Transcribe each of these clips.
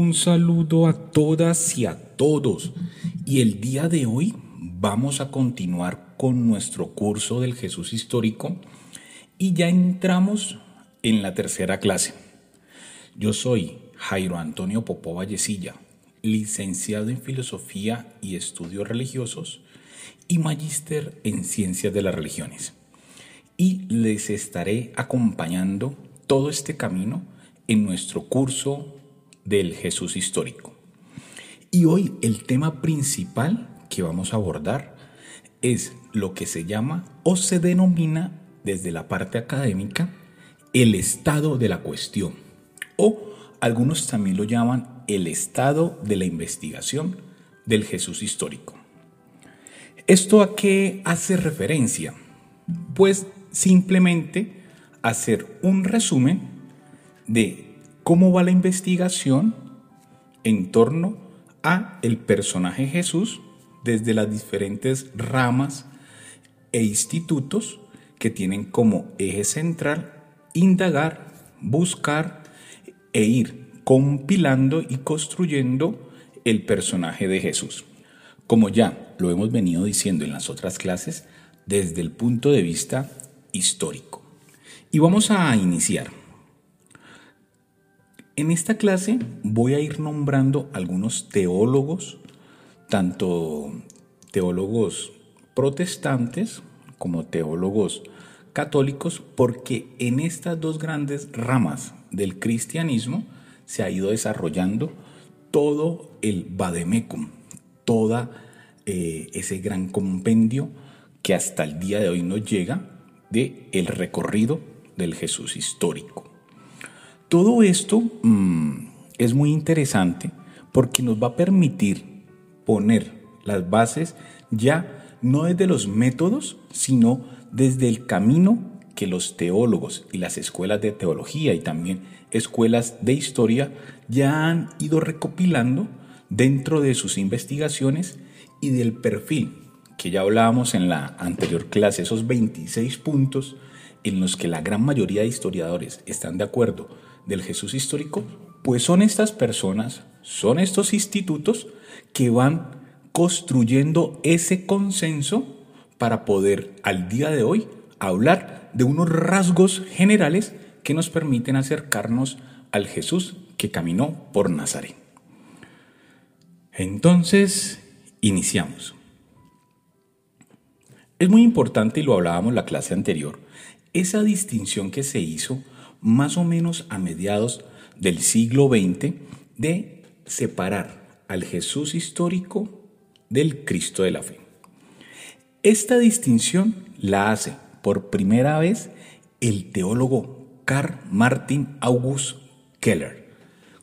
Un saludo a todas y a todos. Y el día de hoy vamos a continuar con nuestro curso del Jesús histórico y ya entramos en la tercera clase. Yo soy Jairo Antonio Popó Vallecilla, licenciado en Filosofía y Estudios Religiosos y magíster en Ciencias de las Religiones. Y les estaré acompañando todo este camino en nuestro curso del Jesús histórico. Y hoy el tema principal que vamos a abordar es lo que se llama o se denomina desde la parte académica el estado de la cuestión o algunos también lo llaman el estado de la investigación del Jesús histórico. ¿Esto a qué hace referencia? Pues simplemente hacer un resumen de cómo va la investigación en torno a el personaje Jesús desde las diferentes ramas e institutos que tienen como eje central indagar, buscar e ir compilando y construyendo el personaje de Jesús. Como ya lo hemos venido diciendo en las otras clases, desde el punto de vista histórico. Y vamos a iniciar. En esta clase voy a ir nombrando algunos teólogos, tanto teólogos protestantes como teólogos católicos, porque en estas dos grandes ramas del cristianismo se ha ido desarrollando todo el vademecum, toda eh, ese gran compendio que hasta el día de hoy nos llega de el recorrido del Jesús histórico. Todo esto mm, es muy interesante porque nos va a permitir poner las bases ya no desde los métodos, sino desde el camino que los teólogos y las escuelas de teología y también escuelas de historia ya han ido recopilando dentro de sus investigaciones y del perfil que ya hablábamos en la anterior clase, esos 26 puntos en los que la gran mayoría de historiadores están de acuerdo del Jesús histórico, pues son estas personas, son estos institutos que van construyendo ese consenso para poder al día de hoy hablar de unos rasgos generales que nos permiten acercarnos al Jesús que caminó por Nazaret. Entonces, iniciamos. Es muy importante, y lo hablábamos en la clase anterior, esa distinción que se hizo más o menos a mediados del siglo XX de separar al Jesús histórico del Cristo de la fe. Esta distinción la hace por primera vez el teólogo Karl Martin August Keller,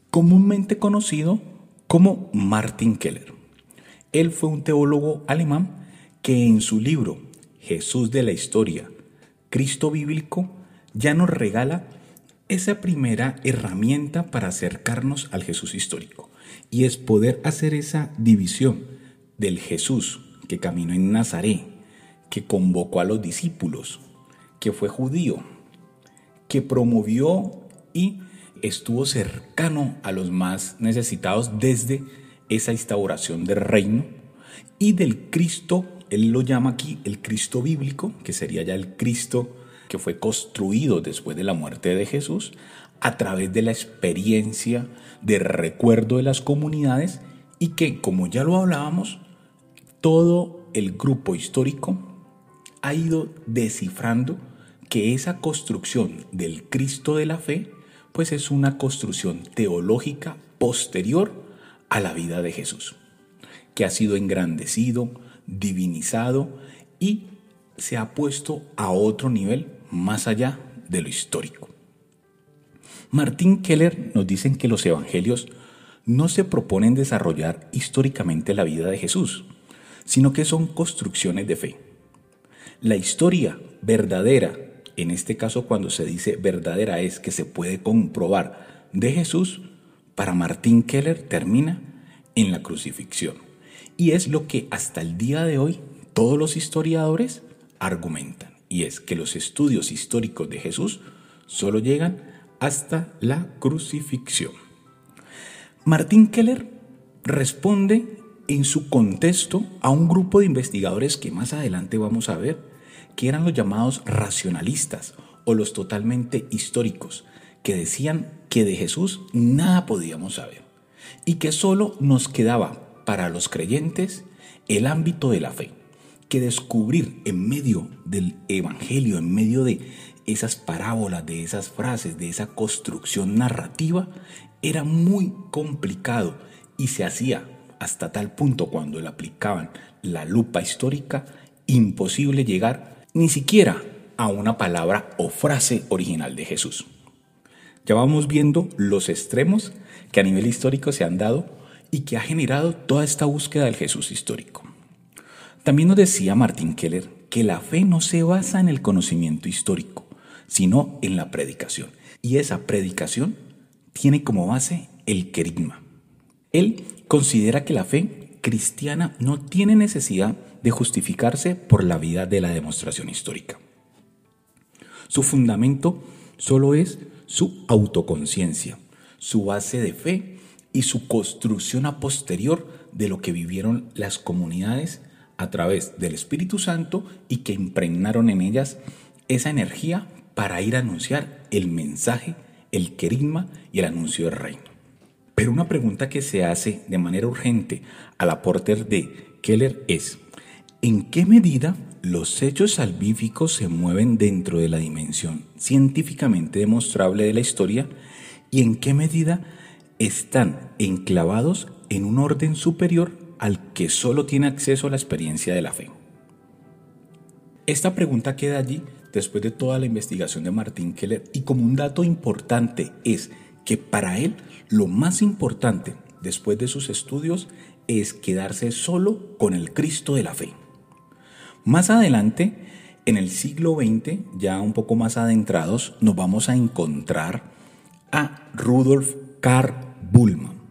comúnmente conocido como Martin Keller. Él fue un teólogo alemán que en su libro Jesús de la Historia, Cristo Bíblico, ya nos regala esa primera herramienta para acercarnos al Jesús histórico y es poder hacer esa división del Jesús que caminó en Nazaret, que convocó a los discípulos, que fue judío, que promovió y estuvo cercano a los más necesitados desde esa instauración del reino y del Cristo, él lo llama aquí el Cristo bíblico, que sería ya el Cristo que fue construido después de la muerte de Jesús a través de la experiencia de recuerdo de las comunidades y que, como ya lo hablábamos, todo el grupo histórico ha ido descifrando que esa construcción del Cristo de la fe pues es una construcción teológica posterior a la vida de Jesús, que ha sido engrandecido, divinizado y se ha puesto a otro nivel más allá de lo histórico. Martín Keller nos dice que los evangelios no se proponen desarrollar históricamente la vida de Jesús, sino que son construcciones de fe. La historia verdadera, en este caso cuando se dice verdadera es que se puede comprobar de Jesús, para Martín Keller termina en la crucifixión. Y es lo que hasta el día de hoy todos los historiadores argumentan y es que los estudios históricos de Jesús solo llegan hasta la crucifixión. Martín Keller responde en su contexto a un grupo de investigadores que más adelante vamos a ver, que eran los llamados racionalistas o los totalmente históricos, que decían que de Jesús nada podíamos saber y que solo nos quedaba para los creyentes el ámbito de la fe, que descubrir en medio del Evangelio, en medio de esas parábolas, de esas frases, de esa construcción narrativa, era muy complicado y se hacía hasta tal punto cuando le aplicaban la lupa histórica, imposible llegar ni siquiera a una palabra o frase original de Jesús. Ya vamos viendo los extremos que a nivel histórico se han dado y que ha generado toda esta búsqueda del Jesús histórico. También nos decía Martín Keller que la fe no se basa en el conocimiento histórico, sino en la predicación. Y esa predicación tiene como base el querigma. Él considera que la fe cristiana no tiene necesidad de justificarse por la vida de la demostración histórica. Su fundamento solo es su autoconciencia, su base de fe y su construcción a posterior de lo que vivieron las comunidades a través del Espíritu Santo y que impregnaron en ellas esa energía para ir a anunciar el mensaje, el querigma y el anuncio del reino. Pero una pregunta que se hace de manera urgente al aporte de Keller es, ¿en qué medida los hechos salvíficos se mueven dentro de la dimensión científicamente demostrable de la historia y en qué medida están enclavados en un orden superior al que solo tiene acceso a la experiencia de la fe. Esta pregunta queda allí después de toda la investigación de Martín Keller y como un dato importante es que para él lo más importante después de sus estudios es quedarse solo con el Cristo de la fe. Más adelante, en el siglo XX, ya un poco más adentrados, nos vamos a encontrar a Rudolf Karl Bullmann,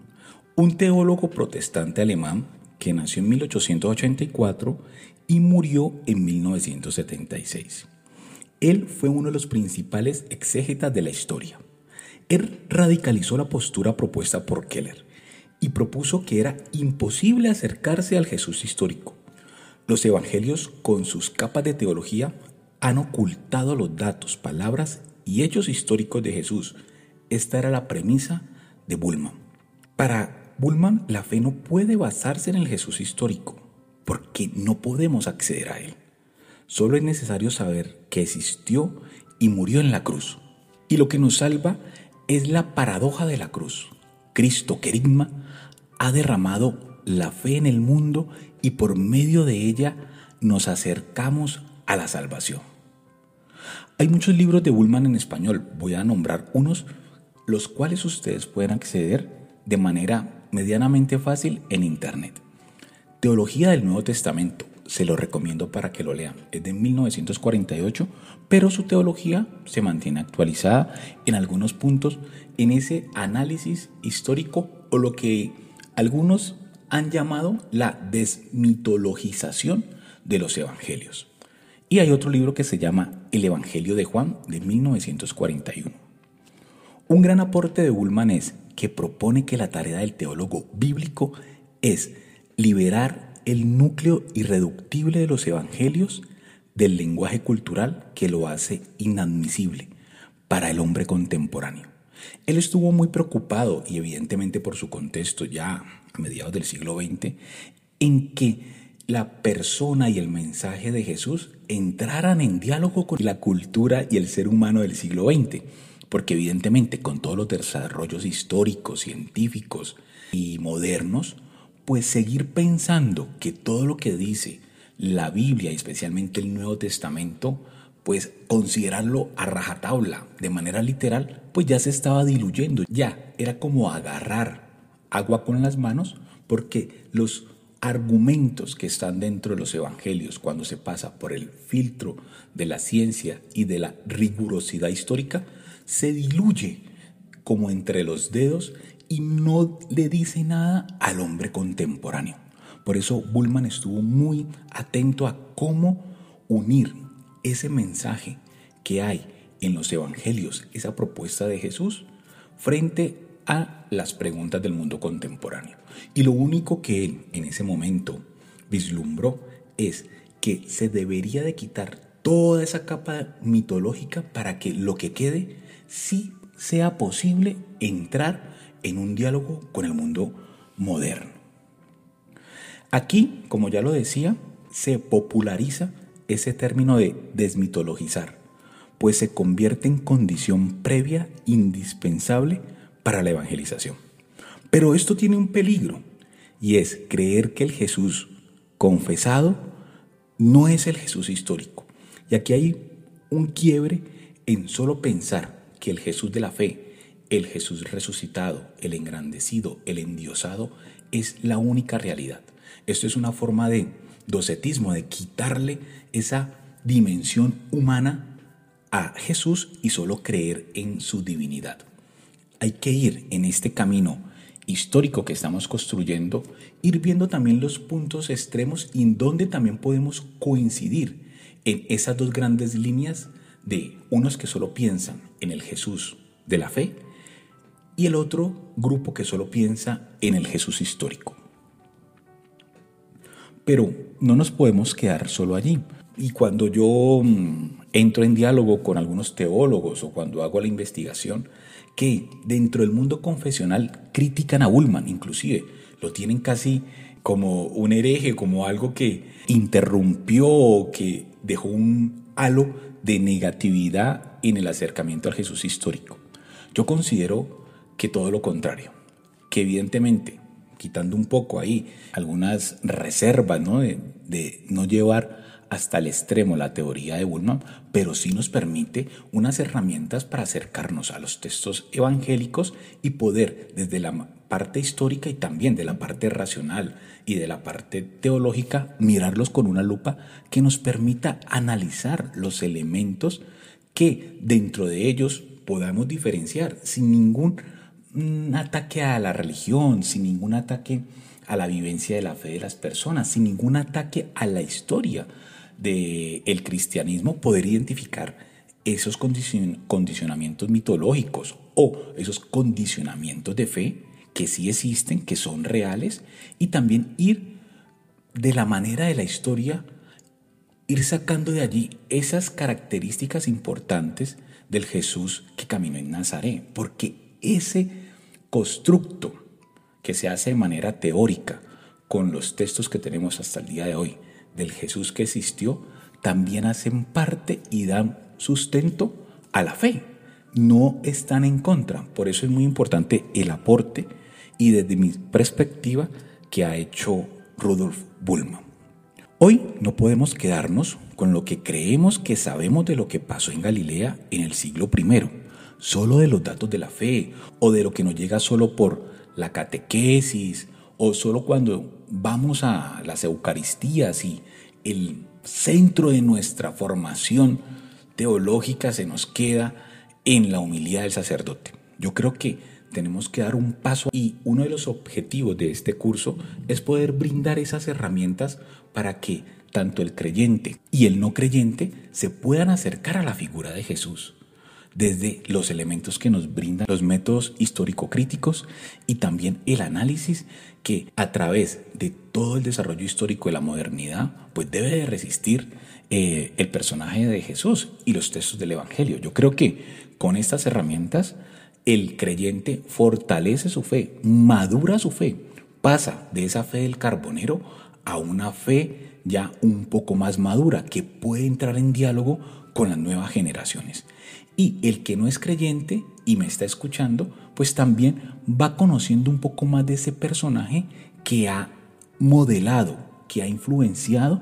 un teólogo protestante alemán que nació en 1884 y murió en 1976. Él fue uno de los principales exégetas de la historia. Él radicalizó la postura propuesta por Keller y propuso que era imposible acercarse al Jesús histórico, los evangelios, con sus capas de teología, han ocultado los datos, palabras y hechos históricos de Jesús. Esta era la premisa de Bullman. Para Bullman, la fe no puede basarse en el Jesús histórico, porque no podemos acceder a él. Solo es necesario saber que existió y murió en la cruz. Y lo que nos salva es la paradoja de la cruz. Cristo, querigma, ha derramado la fe en el mundo y por medio de ella nos acercamos a la salvación. Hay muchos libros de Bullman en español, voy a nombrar unos, los cuales ustedes pueden acceder de manera medianamente fácil en Internet. Teología del Nuevo Testamento, se lo recomiendo para que lo lean. Es de 1948, pero su teología se mantiene actualizada en algunos puntos en ese análisis histórico o lo que algunos han llamado la desmitologización de los evangelios. Y hay otro libro que se llama El Evangelio de Juan de 1941. Un gran aporte de Bullman es que propone que la tarea del teólogo bíblico es liberar el núcleo irreductible de los evangelios del lenguaje cultural que lo hace inadmisible para el hombre contemporáneo. Él estuvo muy preocupado y evidentemente por su contexto ya a mediados del siglo XX, en que la persona y el mensaje de Jesús entraran en diálogo con la cultura y el ser humano del siglo XX. Porque evidentemente con todos los desarrollos históricos, científicos y modernos, pues seguir pensando que todo lo que dice la Biblia y especialmente el Nuevo Testamento, pues considerarlo a rajatabla, de manera literal, pues ya se estaba diluyendo, ya era como agarrar agua con las manos porque los argumentos que están dentro de los evangelios cuando se pasa por el filtro de la ciencia y de la rigurosidad histórica, se diluye como entre los dedos y no le dice nada al hombre contemporáneo. Por eso Bullman estuvo muy atento a cómo unir ese mensaje que hay en los evangelios, esa propuesta de Jesús, frente a las preguntas del mundo contemporáneo. Y lo único que él en ese momento vislumbró es que se debería de quitar toda esa capa mitológica para que lo que quede sí sea posible entrar en un diálogo con el mundo moderno. Aquí, como ya lo decía, se populariza ese término de desmitologizar, pues se convierte en condición previa indispensable para la evangelización. Pero esto tiene un peligro, y es creer que el Jesús confesado no es el Jesús histórico. Y aquí hay un quiebre en solo pensar que el Jesús de la fe, el Jesús resucitado, el engrandecido, el endiosado, es la única realidad. Esto es una forma de docetismo, de quitarle esa dimensión humana a Jesús y solo creer en su divinidad. Hay que ir en este camino histórico que estamos construyendo, ir viendo también los puntos extremos y en donde también podemos coincidir en esas dos grandes líneas de unos que solo piensan en el Jesús de la fe y el otro grupo que solo piensa en el Jesús histórico. Pero no nos podemos quedar solo allí. Y cuando yo mm, entro en diálogo con algunos teólogos o cuando hago la investigación, que dentro del mundo confesional critican a Ullman, inclusive lo tienen casi como un hereje, como algo que interrumpió o que dejó un halo de negatividad en el acercamiento al Jesús histórico. Yo considero que todo lo contrario, que evidentemente quitando un poco ahí algunas reservas ¿no? De, no llevar hasta el extremo la teoría de Bullman, pero sí nos permite unas herramientas para acercarnos a los textos evangélicos y poder desde la parte histórica y también de la parte racional y de la parte teológica mirarlos con una lupa que nos permita analizar los elementos que dentro de ellos podamos diferenciar sin ningún un ataque a la religión, sin ningún ataque a la vivencia de la fe de las personas, sin ningún ataque a la historia del cristianismo, poder identificar esos condicionamientos mitológicos o esos condicionamientos de fe que sí existen, que son reales, y también ir de la manera de la historia, ir sacando de allí esas características importantes del Jesús que caminó en Nazaret, porque ese constructo que se hace de manera teórica con los textos que tenemos hasta el día de hoy del Jesús que existió, también hacen parte y dan sustento a la fe. No están en contra. Por eso es muy importante el aporte y desde mi perspectiva que ha hecho Rudolf Bullmann. Hoy no podemos quedarnos con lo que creemos que sabemos de lo que pasó en Galilea en el siglo I solo de los datos de la fe o de lo que nos llega solo por la catequesis o solo cuando vamos a las Eucaristías y el centro de nuestra formación teológica se nos queda en la humildad del sacerdote. Yo creo que tenemos que dar un paso y uno de los objetivos de este curso es poder brindar esas herramientas para que tanto el creyente y el no creyente se puedan acercar a la figura de Jesús desde los elementos que nos brindan los métodos histórico-críticos y también el análisis que a través de todo el desarrollo histórico de la modernidad, pues debe de resistir eh, el personaje de Jesús y los textos del Evangelio. Yo creo que con estas herramientas el creyente fortalece su fe, madura su fe, pasa de esa fe del carbonero a una fe ya un poco más madura que puede entrar en diálogo con las nuevas generaciones. Y el que no es creyente y me está escuchando, pues también va conociendo un poco más de ese personaje que ha modelado, que ha influenciado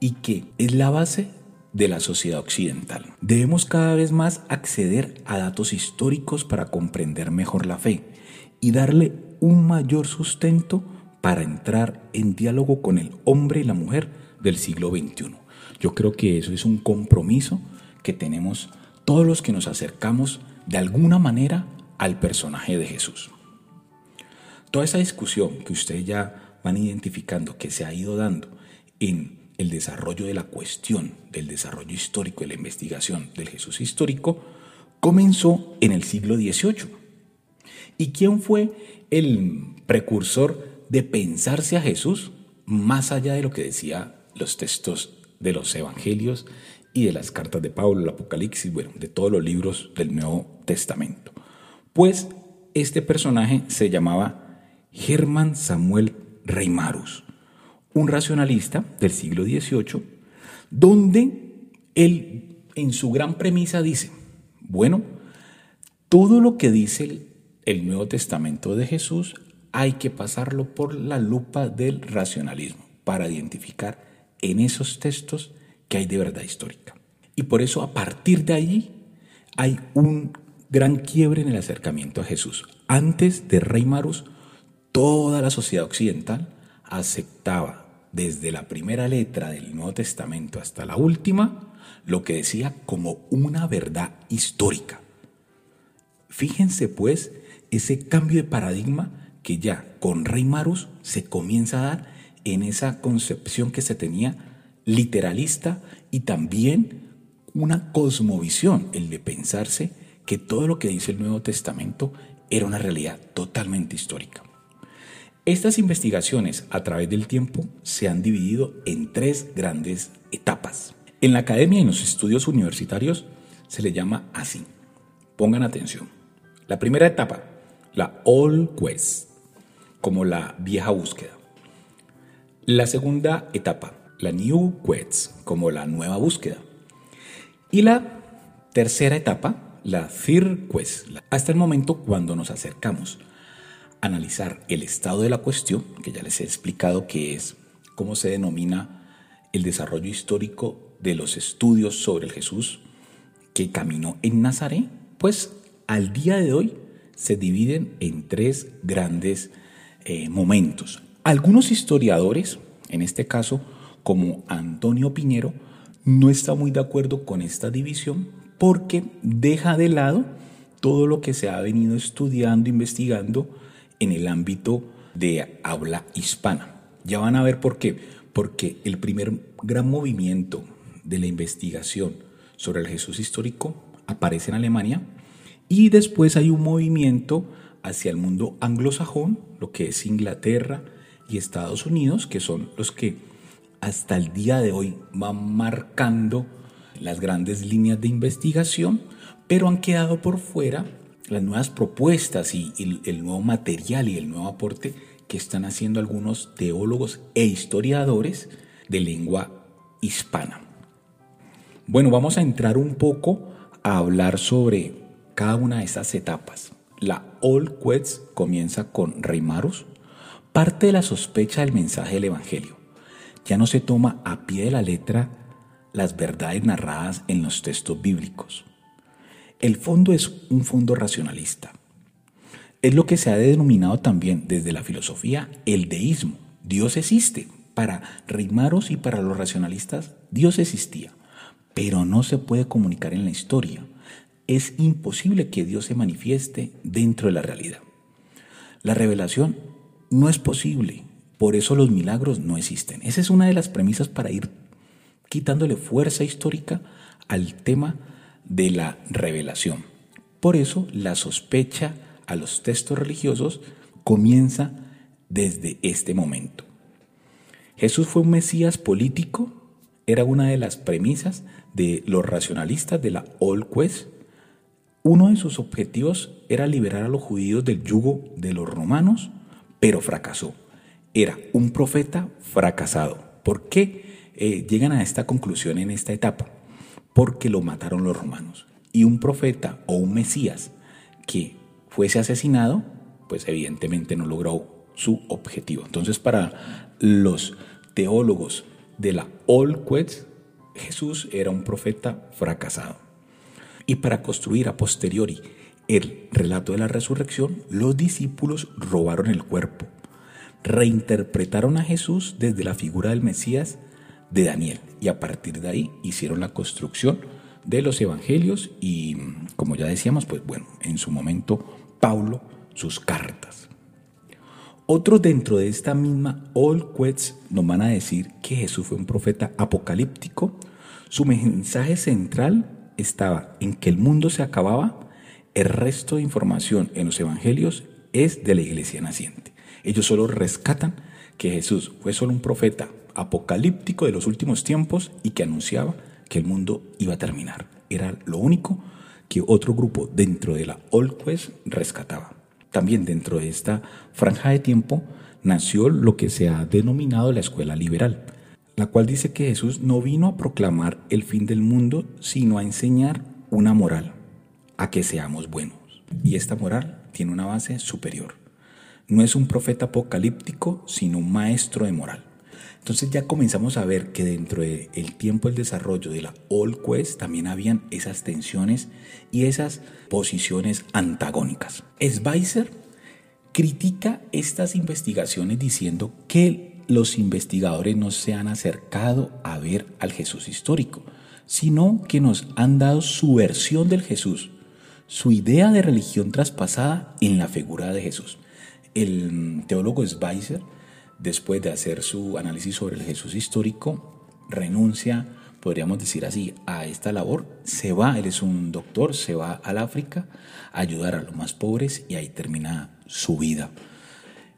y que es la base de la sociedad occidental. Debemos cada vez más acceder a datos históricos para comprender mejor la fe y darle un mayor sustento para entrar en diálogo con el hombre y la mujer del siglo XXI. Yo creo que eso es un compromiso que tenemos todos los que nos acercamos de alguna manera al personaje de Jesús. Toda esa discusión que ustedes ya van identificando que se ha ido dando en el desarrollo de la cuestión del desarrollo histórico y la investigación del Jesús histórico comenzó en el siglo XVIII. ¿Y quién fue el precursor de pensarse a Jesús más allá de lo que decía los textos de los evangelios y de las cartas de Pablo, el Apocalipsis, bueno, de todos los libros del Nuevo Testamento. Pues este personaje se llamaba Germán Samuel Reimarus, un racionalista del siglo XVIII, donde él en su gran premisa dice, bueno, todo lo que dice el, el Nuevo Testamento de Jesús hay que pasarlo por la lupa del racionalismo para identificar en esos textos que hay de verdad histórica. Y por eso a partir de allí hay un gran quiebre en el acercamiento a Jesús. Antes de Rey Marus, toda la sociedad occidental aceptaba desde la primera letra del Nuevo Testamento hasta la última lo que decía como una verdad histórica. Fíjense pues ese cambio de paradigma que ya con Rey Marus se comienza a dar en esa concepción que se tenía literalista y también una cosmovisión, el de pensarse que todo lo que dice el Nuevo Testamento era una realidad totalmente histórica. Estas investigaciones a través del tiempo se han dividido en tres grandes etapas. En la academia y en los estudios universitarios se le llama así. Pongan atención. La primera etapa, la Old Quest, como la vieja búsqueda. La segunda etapa, la New Quest, como la nueva búsqueda. Y la tercera etapa, la Third Quest, hasta el momento cuando nos acercamos analizar el estado de la cuestión, que ya les he explicado que es cómo se denomina el desarrollo histórico de los estudios sobre el Jesús que caminó en Nazaret, pues al día de hoy se dividen en tres grandes eh, momentos. Algunos historiadores, en este caso como Antonio Piñero, no está muy de acuerdo con esta división porque deja de lado todo lo que se ha venido estudiando, investigando en el ámbito de habla hispana. Ya van a ver por qué. Porque el primer gran movimiento de la investigación sobre el Jesús histórico aparece en Alemania y después hay un movimiento hacia el mundo anglosajón, lo que es Inglaterra y Estados Unidos, que son los que hasta el día de hoy van marcando las grandes líneas de investigación, pero han quedado por fuera las nuevas propuestas y, el nuevo material y el nuevo aporte que están haciendo algunos teólogos e historiadores de lengua hispana. Bueno, vamos a entrar un poco a hablar sobre cada una de esas etapas. La Old Quest comienza con Rey Maros, parte de la sospecha del mensaje del Evangelio. Ya no se toma a pie de la letra las verdades narradas en los textos bíblicos. El fondo es un fondo racionalista. Es lo que se ha denominado también desde la filosofía el deísmo. Dios existe. Para Rimaros y para los racionalistas, Dios existía, pero no se puede comunicar en la historia. Es imposible que Dios se manifieste dentro de la realidad. La revelación no es posible, por eso los milagros no existen. Esa es una de las premisas para ir quitándole fuerza histórica al tema de la revelación. Por eso la sospecha a los textos religiosos comienza desde este momento. Jesús fue un Mesías político, era una de las premisas de los racionalistas de la Old Quest. Uno de sus objetivos era liberar a los judíos del yugo de los romanos, pero fracasó. Era un profeta fracasado. ¿Por qué eh, llegan a esta conclusión en esta etapa? Porque lo mataron los romanos. Y un profeta o un Mesías que fuese asesinado, pues evidentemente no logró su objetivo. Entonces para los teólogos de la Old Quest, Jesús era un profeta fracasado. Y para construir a posteriori el relato de la resurrección, los discípulos robaron el cuerpo, reinterpretaron a Jesús desde la figura del Mesías de Daniel y a partir de ahí hicieron la construcción de los evangelios y como ya decíamos, pues bueno, en su momento Pablo sus cartas. Otros dentro de esta misma Old Quest nos van a decir que Jesús fue un profeta apocalíptico. Su mensaje central estaba en que el mundo se acababa. El resto de información en los evangelios es de la iglesia naciente. Ellos solo rescatan que Jesús fue solo un profeta apocalíptico de los últimos tiempos y que anunciaba que el mundo iba a terminar. Era lo único que otro grupo dentro de la Old Quest rescataba. También dentro de esta franja de tiempo nació lo que se ha denominado la escuela liberal, la cual dice que Jesús no vino a proclamar el fin del mundo, sino a enseñar una moral, a que seamos buenos. Y esta moral tiene una base superior. No es un profeta apocalíptico, sino un maestro de moral. Entonces ya comenzamos a ver que dentro del tiempo del desarrollo de la Old Quest también habían esas tensiones y esas posiciones antagónicas. Spicer critica estas investigaciones diciendo que los investigadores no se han acercado a ver al Jesús histórico, sino que nos han dado su versión del Jesús, su idea de religión traspasada en la figura de Jesús. El teólogo Spicer después de hacer su análisis sobre el Jesús histórico, renuncia, podríamos decir así, a esta labor, se va, él es un doctor, se va al África a ayudar a los más pobres y ahí termina su vida.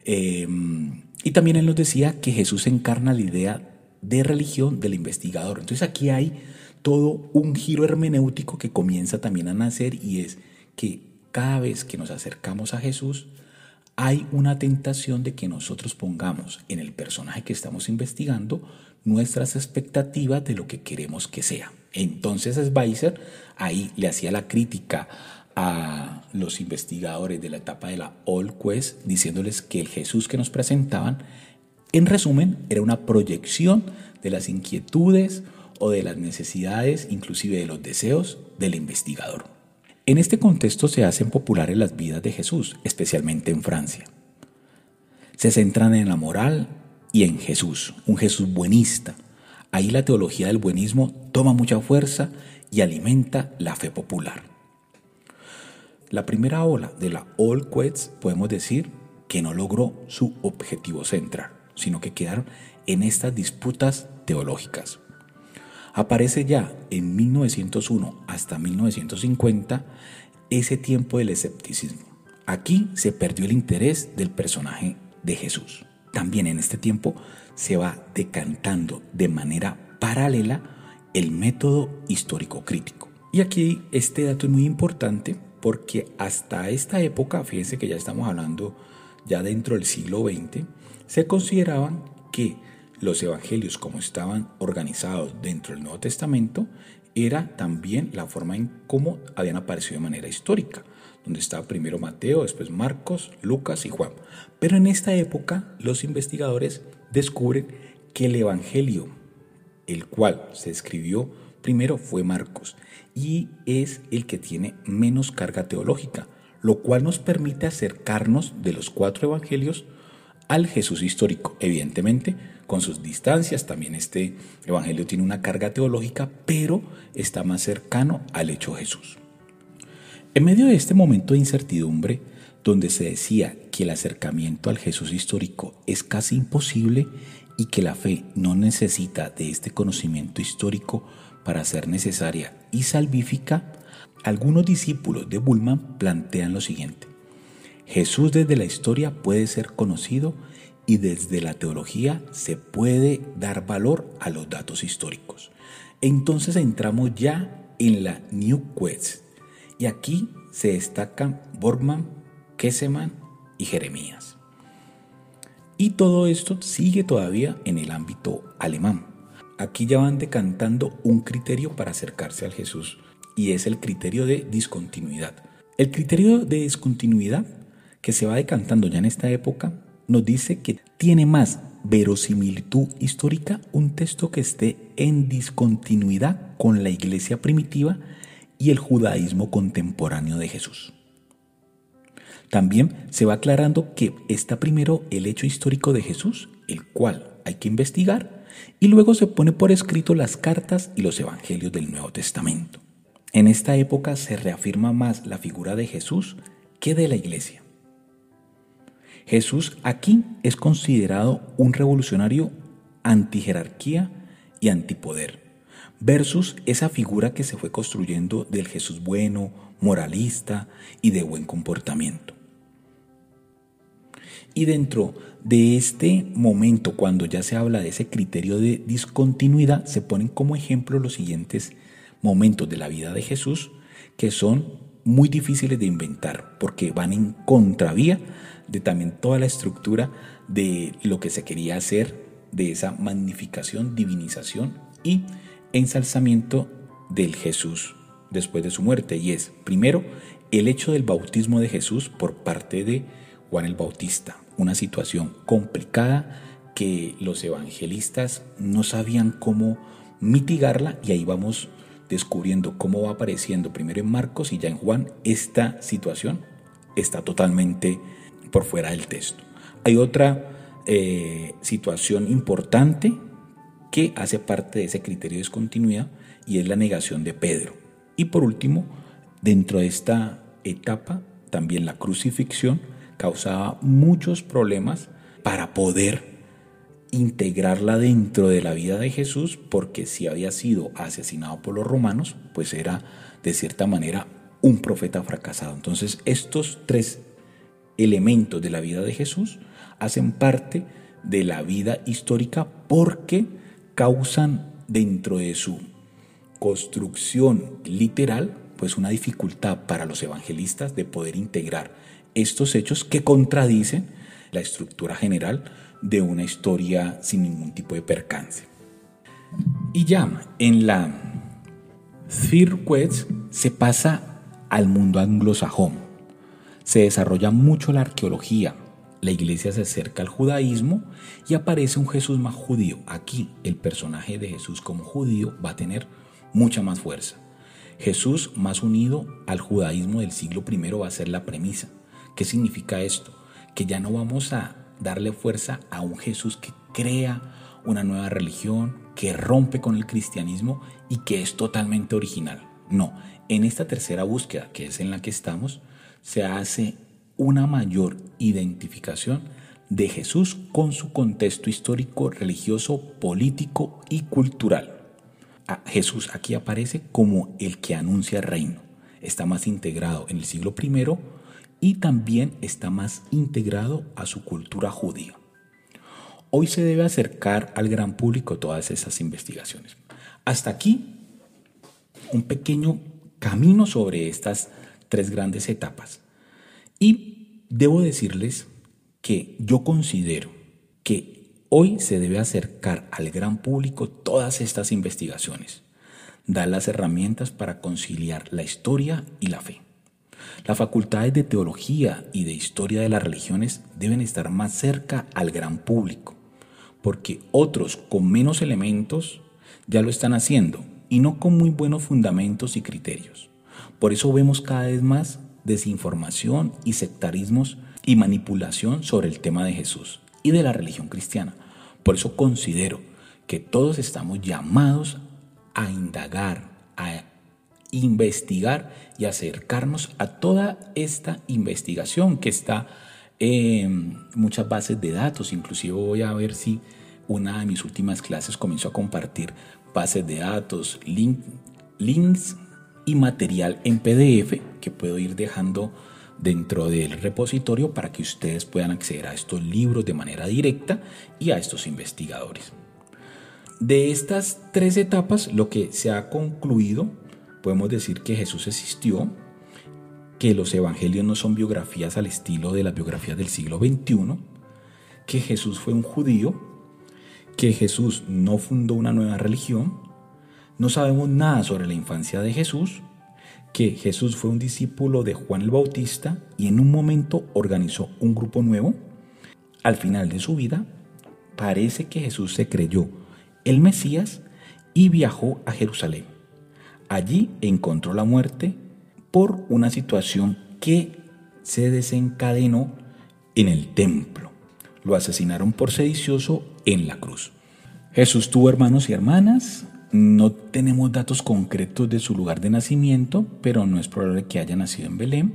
Em, y también él nos decía que Jesús encarna la idea de religión del investigador. Entonces aquí hay todo un giro hermenéutico que comienza también a nacer y es que cada vez que nos acercamos a Jesús, hay una tentación de que nosotros pongamos en el personaje que estamos investigando nuestras expectativas de lo que queremos que sea. Entonces Spicer ahí le hacía la crítica a los investigadores de la etapa de la Old Quest, diciéndoles que el Jesús que nos presentaban, en resumen, era una proyección de las inquietudes o de las necesidades, inclusive de los deseos del investigador. En este contexto se hacen populares las vidas de Jesús, especialmente en Francia. Se centran en la moral y en Jesús, un Jesús buenista. Ahí la teología del buenismo toma mucha fuerza y alimenta la fe popular. La primera ola de la Old Quest podemos decir que no logró su objetivo central, sino que quedaron en estas disputas teológicas. Aparece ya en 1901 hasta 1950 ese tiempo del escepticismo. Aquí se perdió el interés del personaje de Jesús. También en este tiempo se va decantando de manera paralela el método histórico crítico. Y aquí este dato es muy importante porque hasta esta época, fíjense que ya estamos hablando ya dentro del siglo XX, se consideraban que los evangelios como estaban organizados dentro del Nuevo Testamento era también la forma en cómo habían aparecido de manera histórica, donde estaba primero Mateo, después Marcos, Lucas y Juan. Pero en esta época los investigadores descubren que el evangelio, el cual se escribió primero fue Marcos y es el que tiene menos carga teológica, lo cual nos permite acercarnos de los cuatro evangelios al Jesús histórico. Evidentemente, con sus distancias, también este Evangelio tiene una carga teológica, pero está más cercano al hecho Jesús. En medio de este momento de incertidumbre, donde se decía que el acercamiento al Jesús histórico es casi imposible y que la fe no necesita de este conocimiento histórico para ser necesaria y salvífica, algunos discípulos de Bullman plantean lo siguiente. Jesús desde la historia puede ser conocido y desde la teología se puede dar valor a los datos históricos. Entonces entramos ya en la New Quest y aquí se destacan Borgman, Kesseman y Jeremías. Y todo esto sigue todavía en el ámbito alemán. Aquí ya van decantando un criterio para acercarse al Jesús y es el criterio de discontinuidad. El criterio de discontinuidad que se va decantando ya en esta época nos dice que tiene más verosimilitud histórica un texto que esté en discontinuidad con la iglesia primitiva y el judaísmo contemporáneo de Jesús. También se va aclarando que está primero el hecho histórico de Jesús, el cual hay que investigar, y luego se pone por escrito las cartas y los evangelios del Nuevo Testamento. En esta época se reafirma más la figura de Jesús que de la iglesia. Jesús aquí es considerado un revolucionario anti-jerarquía y antipoder, versus esa figura que se fue construyendo del Jesús bueno, moralista y de buen comportamiento. Y dentro de este momento, cuando ya se habla de ese criterio de discontinuidad, se ponen como ejemplo los siguientes momentos de la vida de Jesús que son muy difíciles de inventar porque van en contravía de también toda la estructura de lo que se quería hacer, de esa magnificación, divinización y ensalzamiento del Jesús después de su muerte. Y es, primero, el hecho del bautismo de Jesús por parte de Juan el Bautista, una situación complicada que los evangelistas no sabían cómo mitigarla y ahí vamos descubriendo cómo va apareciendo primero en Marcos y ya en Juan esta situación está totalmente por fuera del texto. Hay otra eh, situación importante que hace parte de ese criterio de discontinuidad y es la negación de Pedro. Y por último, dentro de esta etapa, también la crucifixión causaba muchos problemas para poder integrarla dentro de la vida de Jesús, porque si había sido asesinado por los romanos, pues era de cierta manera un profeta fracasado. Entonces estos tres elementos de la vida de Jesús hacen parte de la vida histórica porque causan dentro de su construcción literal pues una dificultad para los evangelistas de poder integrar estos hechos que contradicen la estructura general de una historia sin ningún tipo de percance. Y ya en la Circuit se pasa al mundo anglosajón. Se desarrolla mucho la arqueología, la iglesia se acerca al judaísmo y aparece un Jesús más judío. Aquí el personaje de Jesús como judío va a tener mucha más fuerza. Jesús más unido al judaísmo del siglo I va a ser la premisa. ¿Qué significa esto? Que ya no vamos a darle fuerza a un Jesús que crea una nueva religión, que rompe con el cristianismo y que es totalmente original. No, en esta tercera búsqueda, que es en la que estamos, se hace una mayor identificación de Jesús con su contexto histórico, religioso, político y cultural. Jesús aquí aparece como el que anuncia el reino. Está más integrado en el siglo I y también está más integrado a su cultura judía. Hoy se debe acercar al gran público todas esas investigaciones. Hasta aquí un pequeño camino sobre estas tres grandes etapas. Y debo decirles que yo considero que Hoy se debe acercar al gran público todas estas investigaciones, dar las herramientas para conciliar la historia y la fe. Las facultades de teología y de historia de las religiones deben estar más cerca al gran público, porque otros con menos elementos ya lo están haciendo y no con muy buenos fundamentos y criterios. Por eso vemos cada vez más desinformación y sectarismos y manipulación sobre el tema de Jesús y de la religión cristiana. Por eso considero que todos estamos llamados a indagar, a investigar y acercarnos a toda esta investigación que está en muchas bases de datos. Inclusive voy a ver si una de mis últimas clases comenzó a compartir bases de datos, links y material en PDF que puedo ir dejando dentro del repositorio para que ustedes puedan acceder a estos libros de manera directa y a estos investigadores. De estas tres etapas, lo que se ha concluido, podemos decir que Jesús existió, que los evangelios no son biografías al estilo de las biografías del siglo XXI, que Jesús fue un judío, que Jesús no fundó una nueva religión, no sabemos nada sobre la infancia de Jesús, que Jesús fue un discípulo de Juan el Bautista y en un momento organizó un grupo nuevo. Al final de su vida, parece que Jesús se creyó el Mesías y viajó a Jerusalén. Allí encontró la muerte por una situación que se desencadenó en el templo. Lo asesinaron por sedicioso en la cruz. Jesús tuvo hermanos y hermanas, no tenemos datos concretos de su lugar de nacimiento, pero no es probable que haya nacido en Belén.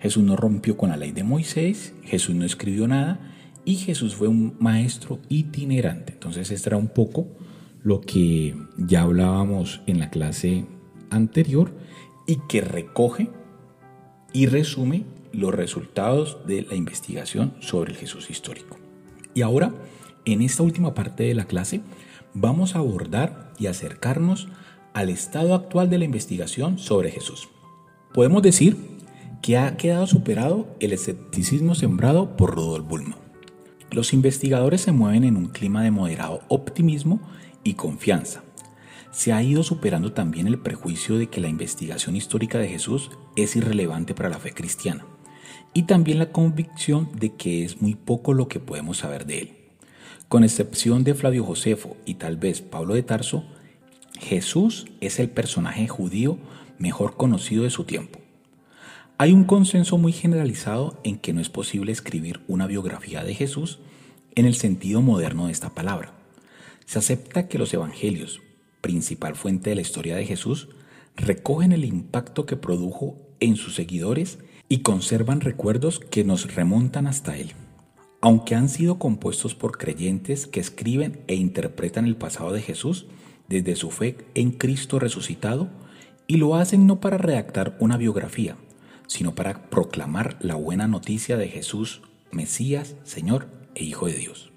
Jesús no rompió con la ley de Moisés, Jesús no escribió nada y Jesús fue un maestro itinerante. Entonces, esto era un poco lo que ya hablábamos en la clase anterior y que recoge y resume los resultados de la investigación sobre el Jesús histórico. Y ahora, en esta última parte de la clase, vamos a abordar y acercarnos al estado actual de la investigación sobre Jesús. Podemos decir que ha quedado superado el escepticismo sembrado por Rudolf Bulmo. Los investigadores se mueven en un clima de moderado optimismo y confianza. Se ha ido superando también el prejuicio de que la investigación histórica de Jesús es irrelevante para la fe cristiana y también la convicción de que es muy poco lo que podemos saber de él. Con excepción de Flavio Josefo y tal vez Pablo de Tarso, Jesús es el personaje judío mejor conocido de su tiempo. Hay un consenso muy generalizado en que no es posible escribir una biografía de Jesús en el sentido moderno de esta palabra. Se acepta que los evangelios, principal fuente de la historia de Jesús, recogen el impacto que produjo en sus seguidores y conservan recuerdos que nos remontan hasta él. Aunque han sido compuestos por creyentes que escriben e interpretan el pasado de Jesús desde su fe en Cristo resucitado, y lo hacen no para redactar una biografía, sino para proclamar la buena noticia de Jesús, Mesías, Señor e Hijo de Dios.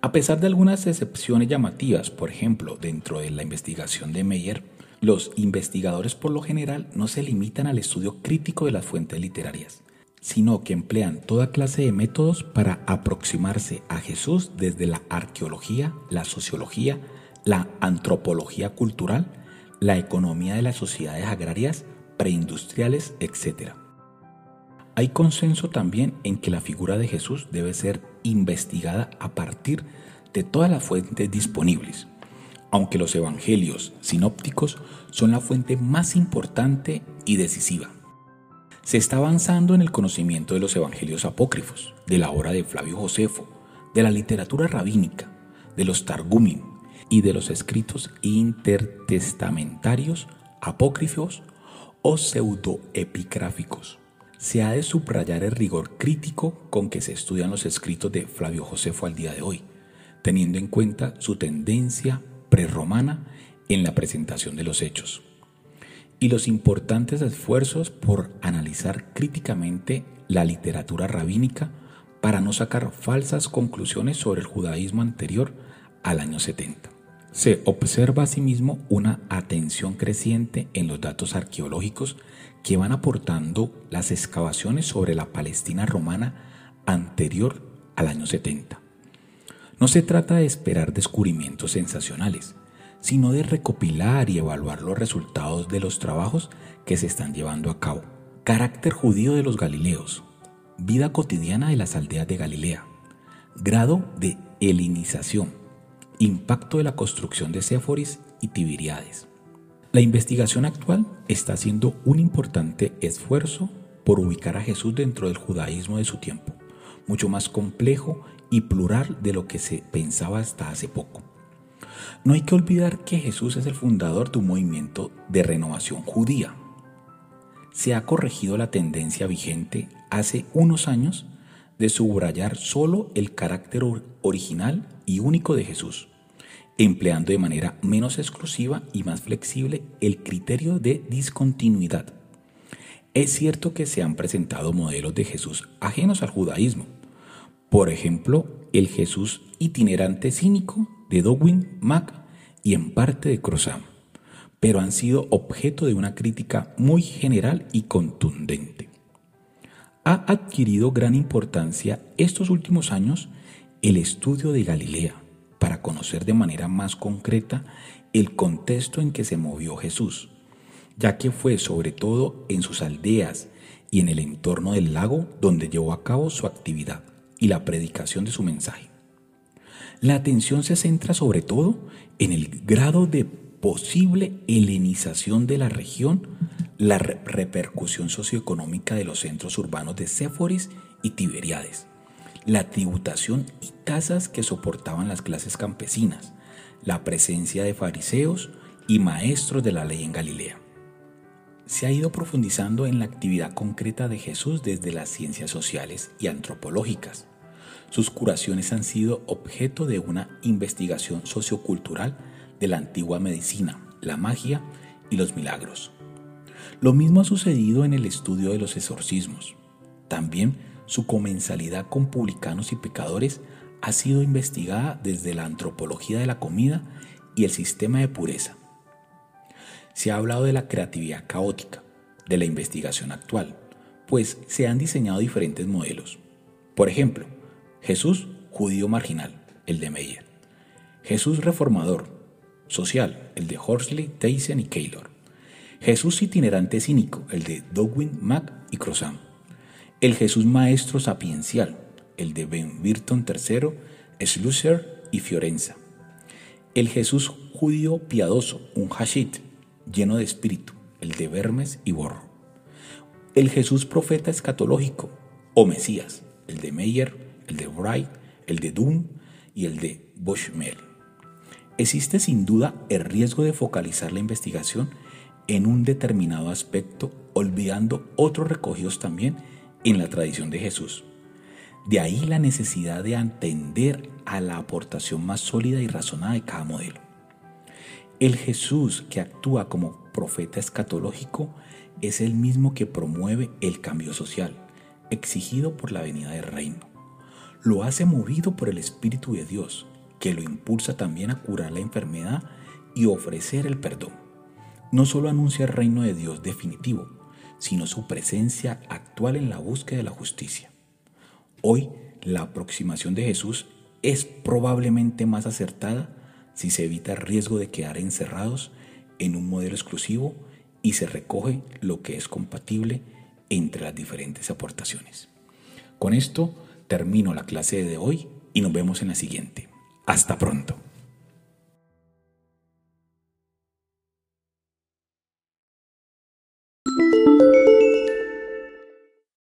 A pesar de algunas excepciones llamativas, por ejemplo, dentro de la investigación de Meyer, los investigadores por lo general no se limitan al estudio crítico de las fuentes literarias, sino que emplean toda clase de métodos para aproximarse a Jesús desde la arqueología, la sociología, la antropología cultural, la economía de las sociedades agrarias, preindustriales, etc. Hay consenso también en que la figura de Jesús debe ser investigada a partir de todas las fuentes disponibles, aunque los evangelios sinópticos son la fuente más importante y decisiva. Se está avanzando en el conocimiento de los evangelios apócrifos, de la obra de Flavio Josefo, de la literatura rabínica, de los Targumim y de los escritos intertestamentarios apócrifos o pseudoepigráficos. Se ha de subrayar el rigor crítico con que se estudian los escritos de Flavio Josefo al día de hoy, teniendo en cuenta su tendencia prerromana en la presentación de los hechos y los importantes esfuerzos por analizar críticamente la literatura rabínica para no sacar falsas conclusiones sobre el judaísmo anterior al año 70. Se observa asimismo una atención creciente en los datos arqueológicos que van aportando las excavaciones sobre la Palestina romana anterior al año 70. No se trata de esperar descubrimientos sensacionales, sino de recopilar y evaluar los resultados de los trabajos que se están llevando a cabo. Carácter judío de los Galileos, vida cotidiana de las aldeas de Galilea, grado de helinización, impacto de la construcción de Séforis y Tiberiades. La investigación actual está haciendo un importante esfuerzo por ubicar a Jesús dentro del judaísmo de su tiempo, mucho más complejo y plural de lo que se pensaba hasta hace poco. No hay que olvidar que Jesús es el fundador de un movimiento de renovación judía. Se ha corregido la tendencia vigente hace unos años de subrayar solo el carácter original y único de Jesús, empleando de manera menos exclusiva y más flexible el criterio de discontinuidad. Es cierto que se han presentado modelos de Jesús ajenos al judaísmo, por ejemplo, el Jesús itinerante cínico de Dowin Mack y en parte de Crozam, pero han sido objeto de una crítica muy general y contundente. Ha adquirido gran importancia estos últimos años el estudio de Galilea para conocer de manera más concreta el contexto en que se movió Jesús, ya que fue sobre todo en sus aldeas y en el entorno del lago donde llevó a cabo su actividad y la predicación de su mensaje. La atención se centra sobre todo en el grado de posible helenización de la región, la repercusión socioeconómica de los centros urbanos de Séforis y Tiberiades, la tributación y tasas que soportaban las clases campesinas, la presencia de fariseos y maestros de la ley en Galilea. Se ha ido profundizando en la actividad concreta de Jesús desde las ciencias sociales y antropológicas, sus curaciones han sido objeto de una investigación sociocultural de la antigua medicina, la magia y los milagros. Lo mismo ha sucedido en el estudio de los exorcismos. También su comensalidad con publicanos y pecadores ha sido investigada desde la antropología de la comida y el sistema de pureza. Se ha hablado de la creatividad caótica, de la investigación actual, pues se han diseñado diferentes modelos. Por ejemplo, Jesús judío marginal, el de Meyer. Jesús reformador, social, el de Horsley, Tyson y Keylor. Jesús itinerante cínico, el de Dowin, Mack y Crozan. El Jesús maestro sapiencial, el de Ben Burton III, Schlusser y Fiorenza. El Jesús judío piadoso, un hashit, lleno de espíritu, el de Vermes y Borro. El Jesús profeta escatológico, o Mesías, el de Meyer, el de Wright, el de Doom y el de Bushmel. Existe sin duda el riesgo de focalizar la investigación en un determinado aspecto, olvidando otros recogidos también en la tradición de Jesús. De ahí la necesidad de atender a la aportación más sólida y razonada de cada modelo. El Jesús que actúa como profeta escatológico es el mismo que promueve el cambio social, exigido por la venida del reino. Lo hace movido por el Espíritu de Dios, que lo impulsa también a curar la enfermedad y ofrecer el perdón. No solo anuncia el reino de Dios definitivo, sino su presencia actual en la búsqueda de la justicia. Hoy, la aproximación de Jesús es probablemente más acertada si se evita el riesgo de quedar encerrados en un modelo exclusivo y se recoge lo que es compatible entre las diferentes aportaciones. Con esto termino la clase de hoy y nos vemos en la siguiente. Hasta pronto.